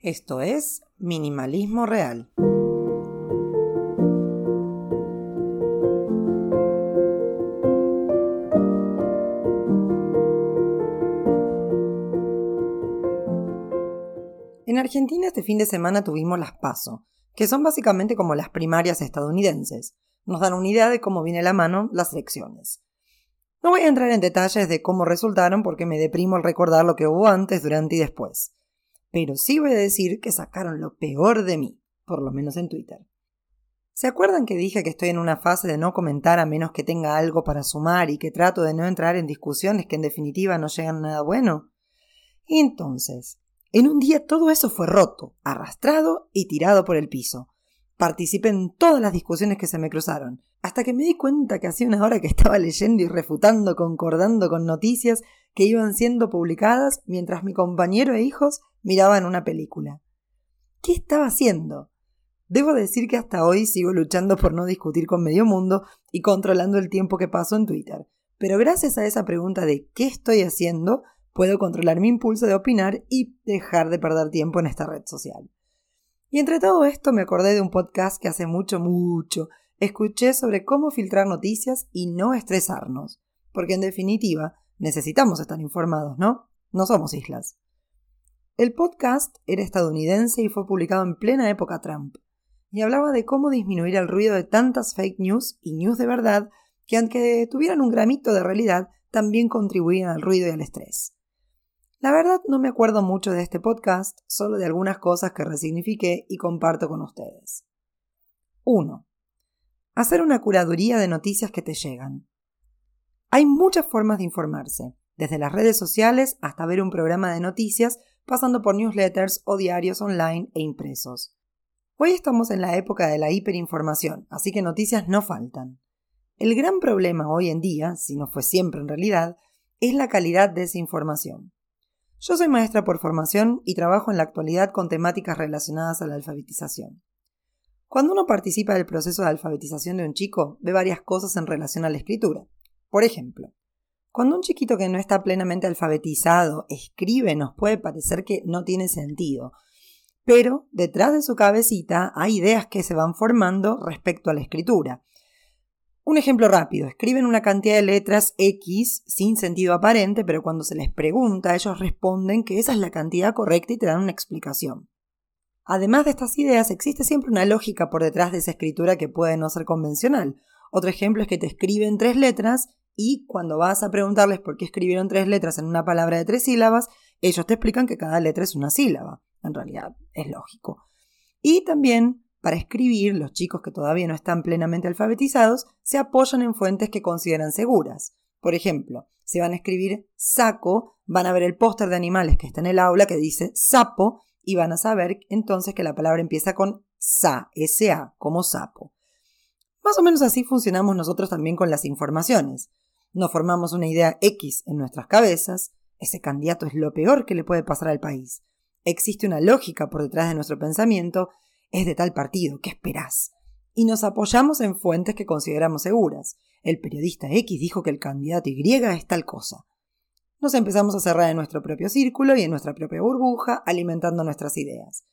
Esto es Minimalismo Real. En Argentina este fin de semana tuvimos las PASO, que son básicamente como las primarias estadounidenses. Nos dan una idea de cómo viene la mano las elecciones. No voy a entrar en detalles de cómo resultaron porque me deprimo al recordar lo que hubo antes, durante y después pero sí voy a decir que sacaron lo peor de mí, por lo menos en Twitter. ¿Se acuerdan que dije que estoy en una fase de no comentar a menos que tenga algo para sumar y que trato de no entrar en discusiones que en definitiva no llegan a nada bueno? Entonces, en un día todo eso fue roto, arrastrado y tirado por el piso. Participé en todas las discusiones que se me cruzaron, hasta que me di cuenta que hacía una hora que estaba leyendo y refutando, concordando con noticias que iban siendo publicadas mientras mi compañero e hijos miraban una película. ¿Qué estaba haciendo? Debo decir que hasta hoy sigo luchando por no discutir con medio mundo y controlando el tiempo que paso en Twitter, pero gracias a esa pregunta de ¿qué estoy haciendo? puedo controlar mi impulso de opinar y dejar de perder tiempo en esta red social. Y entre todo esto me acordé de un podcast que hace mucho, mucho escuché sobre cómo filtrar noticias y no estresarnos, porque en definitiva necesitamos estar informados, ¿no? No somos islas. El podcast era estadounidense y fue publicado en plena época Trump, y hablaba de cómo disminuir el ruido de tantas fake news y news de verdad que aunque tuvieran un gramito de realidad, también contribuían al ruido y al estrés. La verdad no me acuerdo mucho de este podcast, solo de algunas cosas que resignifiqué y comparto con ustedes. 1. Hacer una curaduría de noticias que te llegan. Hay muchas formas de informarse, desde las redes sociales hasta ver un programa de noticias, pasando por newsletters o diarios online e impresos. Hoy estamos en la época de la hiperinformación, así que noticias no faltan. El gran problema hoy en día, si no fue siempre en realidad, es la calidad de esa información. Yo soy maestra por formación y trabajo en la actualidad con temáticas relacionadas a la alfabetización. Cuando uno participa del proceso de alfabetización de un chico, ve varias cosas en relación a la escritura. Por ejemplo, cuando un chiquito que no está plenamente alfabetizado escribe, nos puede parecer que no tiene sentido, pero detrás de su cabecita hay ideas que se van formando respecto a la escritura. Un ejemplo rápido, escriben una cantidad de letras X sin sentido aparente, pero cuando se les pregunta, ellos responden que esa es la cantidad correcta y te dan una explicación. Además de estas ideas, existe siempre una lógica por detrás de esa escritura que puede no ser convencional. Otro ejemplo es que te escriben tres letras y cuando vas a preguntarles por qué escribieron tres letras en una palabra de tres sílabas, ellos te explican que cada letra es una sílaba. En realidad es lógico. Y también para escribir, los chicos que todavía no están plenamente alfabetizados se apoyan en fuentes que consideran seguras. Por ejemplo, si van a escribir saco, van a ver el póster de animales que está en el aula que dice sapo y van a saber entonces que la palabra empieza con sa, S-A, como sapo. Más o menos así funcionamos nosotros también con las informaciones. Nos formamos una idea X en nuestras cabezas, ese candidato es lo peor que le puede pasar al país. Existe una lógica por detrás de nuestro pensamiento es de tal partido, ¿qué esperás? Y nos apoyamos en fuentes que consideramos seguras. El periodista X dijo que el candidato Y es tal cosa. Nos empezamos a cerrar en nuestro propio círculo y en nuestra propia burbuja, alimentando nuestras ideas.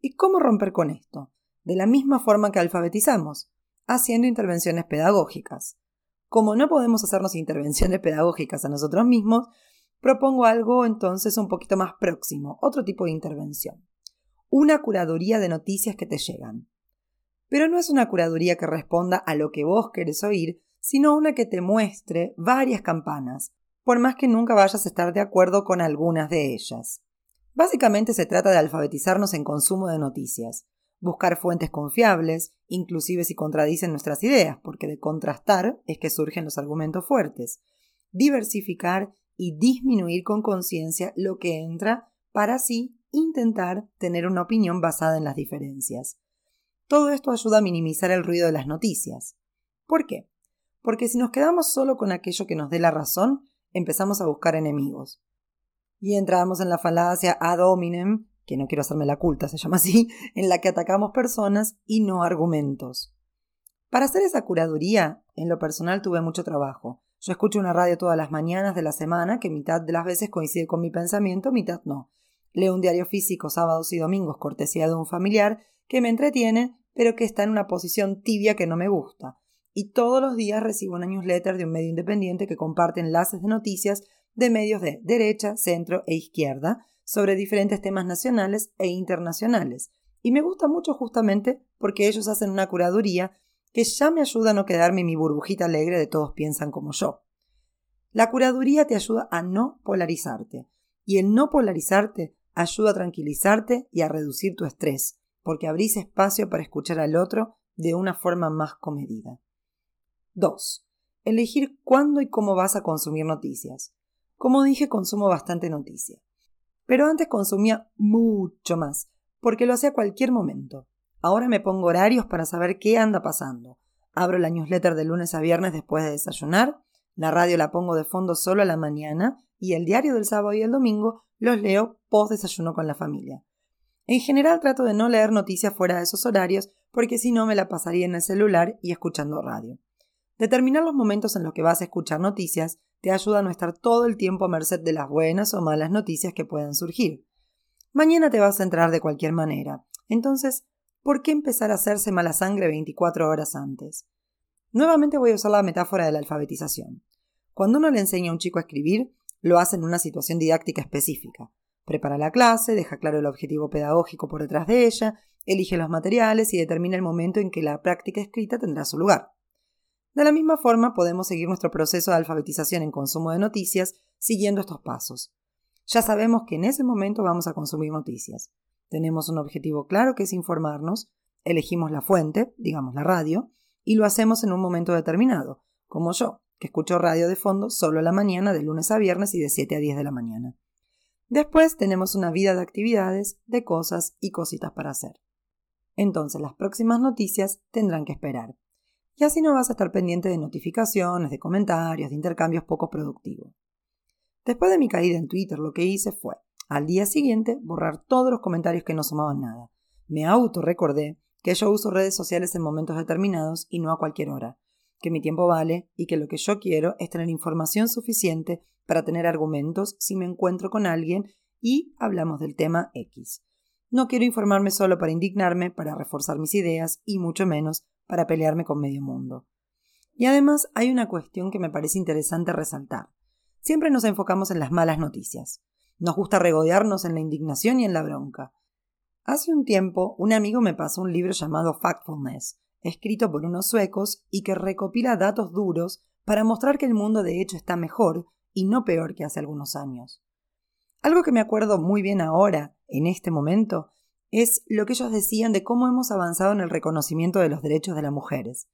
¿Y cómo romper con esto? De la misma forma que alfabetizamos, haciendo intervenciones pedagógicas. Como no podemos hacernos intervenciones pedagógicas a nosotros mismos, propongo algo entonces un poquito más próximo, otro tipo de intervención una curaduría de noticias que te llegan. Pero no es una curaduría que responda a lo que vos querés oír, sino una que te muestre varias campanas, por más que nunca vayas a estar de acuerdo con algunas de ellas. Básicamente se trata de alfabetizarnos en consumo de noticias, buscar fuentes confiables, inclusive si contradicen nuestras ideas, porque de contrastar es que surgen los argumentos fuertes, diversificar y disminuir con conciencia lo que entra para así intentar tener una opinión basada en las diferencias. Todo esto ayuda a minimizar el ruido de las noticias. ¿Por qué? Porque si nos quedamos solo con aquello que nos dé la razón, empezamos a buscar enemigos. Y entramos en la falacia ad hominem, que no quiero hacerme la culta, se llama así, en la que atacamos personas y no argumentos. Para hacer esa curaduría, en lo personal tuve mucho trabajo. Yo escucho una radio todas las mañanas de la semana que mitad de las veces coincide con mi pensamiento, mitad no. Leo un diario físico sábados y domingos cortesía de un familiar que me entretiene, pero que está en una posición tibia que no me gusta. Y todos los días recibo una newsletter de un medio independiente que comparte enlaces de noticias de medios de derecha, centro e izquierda sobre diferentes temas nacionales e internacionales. Y me gusta mucho justamente porque ellos hacen una curaduría que ya me ayuda a no quedarme en mi burbujita alegre de todos piensan como yo. La curaduría te ayuda a no polarizarte, y el no polarizarte ayuda a tranquilizarte y a reducir tu estrés, porque abrís espacio para escuchar al otro de una forma más comedida. 2. Elegir cuándo y cómo vas a consumir noticias. Como dije, consumo bastante noticia. Pero antes consumía mucho más, porque lo hacía a cualquier momento. Ahora me pongo horarios para saber qué anda pasando. Abro la newsletter de lunes a viernes después de desayunar, la radio la pongo de fondo solo a la mañana y el diario del sábado y el domingo los leo post desayuno con la familia. En general trato de no leer noticias fuera de esos horarios porque si no me la pasaría en el celular y escuchando radio. Determinar los momentos en los que vas a escuchar noticias te ayuda a no estar todo el tiempo a merced de las buenas o malas noticias que puedan surgir. Mañana te vas a entrar de cualquier manera. Entonces, ¿por qué empezar a hacerse mala sangre 24 horas antes? Nuevamente voy a usar la metáfora de la alfabetización. Cuando uno le enseña a un chico a escribir, lo hace en una situación didáctica específica. Prepara la clase, deja claro el objetivo pedagógico por detrás de ella, elige los materiales y determina el momento en que la práctica escrita tendrá su lugar. De la misma forma, podemos seguir nuestro proceso de alfabetización en consumo de noticias siguiendo estos pasos. Ya sabemos que en ese momento vamos a consumir noticias. Tenemos un objetivo claro que es informarnos, elegimos la fuente, digamos la radio, y lo hacemos en un momento determinado, como yo, que escucho radio de fondo solo a la mañana de lunes a viernes y de 7 a 10 de la mañana. Después tenemos una vida de actividades, de cosas y cositas para hacer. Entonces las próximas noticias tendrán que esperar. Y así no vas a estar pendiente de notificaciones, de comentarios, de intercambios poco productivos. Después de mi caída en Twitter, lo que hice fue, al día siguiente, borrar todos los comentarios que no sumaban nada. Me auto recordé que yo uso redes sociales en momentos determinados y no a cualquier hora, que mi tiempo vale y que lo que yo quiero es tener información suficiente para tener argumentos si me encuentro con alguien y hablamos del tema X. No quiero informarme solo para indignarme, para reforzar mis ideas y mucho menos para pelearme con medio mundo. Y además hay una cuestión que me parece interesante resaltar. Siempre nos enfocamos en las malas noticias. Nos gusta regodearnos en la indignación y en la bronca. Hace un tiempo un amigo me pasó un libro llamado Factfulness, escrito por unos suecos y que recopila datos duros para mostrar que el mundo de hecho está mejor y no peor que hace algunos años. Algo que me acuerdo muy bien ahora, en este momento, es lo que ellos decían de cómo hemos avanzado en el reconocimiento de los derechos de las mujeres.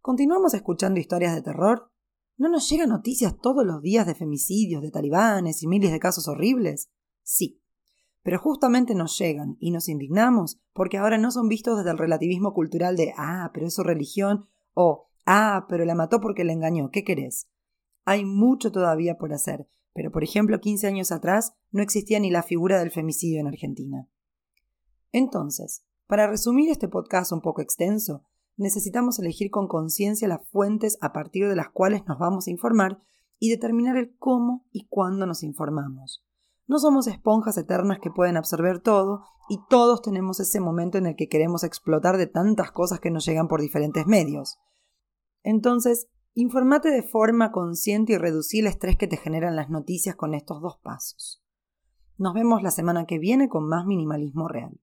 ¿Continuamos escuchando historias de terror? ¿No nos llegan noticias todos los días de femicidios, de talibanes y miles de casos horribles? Sí. Pero justamente nos llegan y nos indignamos porque ahora no son vistos desde el relativismo cultural de ah, pero es su religión o ah, pero la mató porque la engañó, ¿qué querés? Hay mucho todavía por hacer, pero por ejemplo 15 años atrás no existía ni la figura del femicidio en Argentina. Entonces, para resumir este podcast un poco extenso, necesitamos elegir con conciencia las fuentes a partir de las cuales nos vamos a informar y determinar el cómo y cuándo nos informamos. No somos esponjas eternas que pueden absorber todo y todos tenemos ese momento en el que queremos explotar de tantas cosas que nos llegan por diferentes medios. Entonces, informate de forma consciente y reducir el estrés que te generan las noticias con estos dos pasos. Nos vemos la semana que viene con más minimalismo real.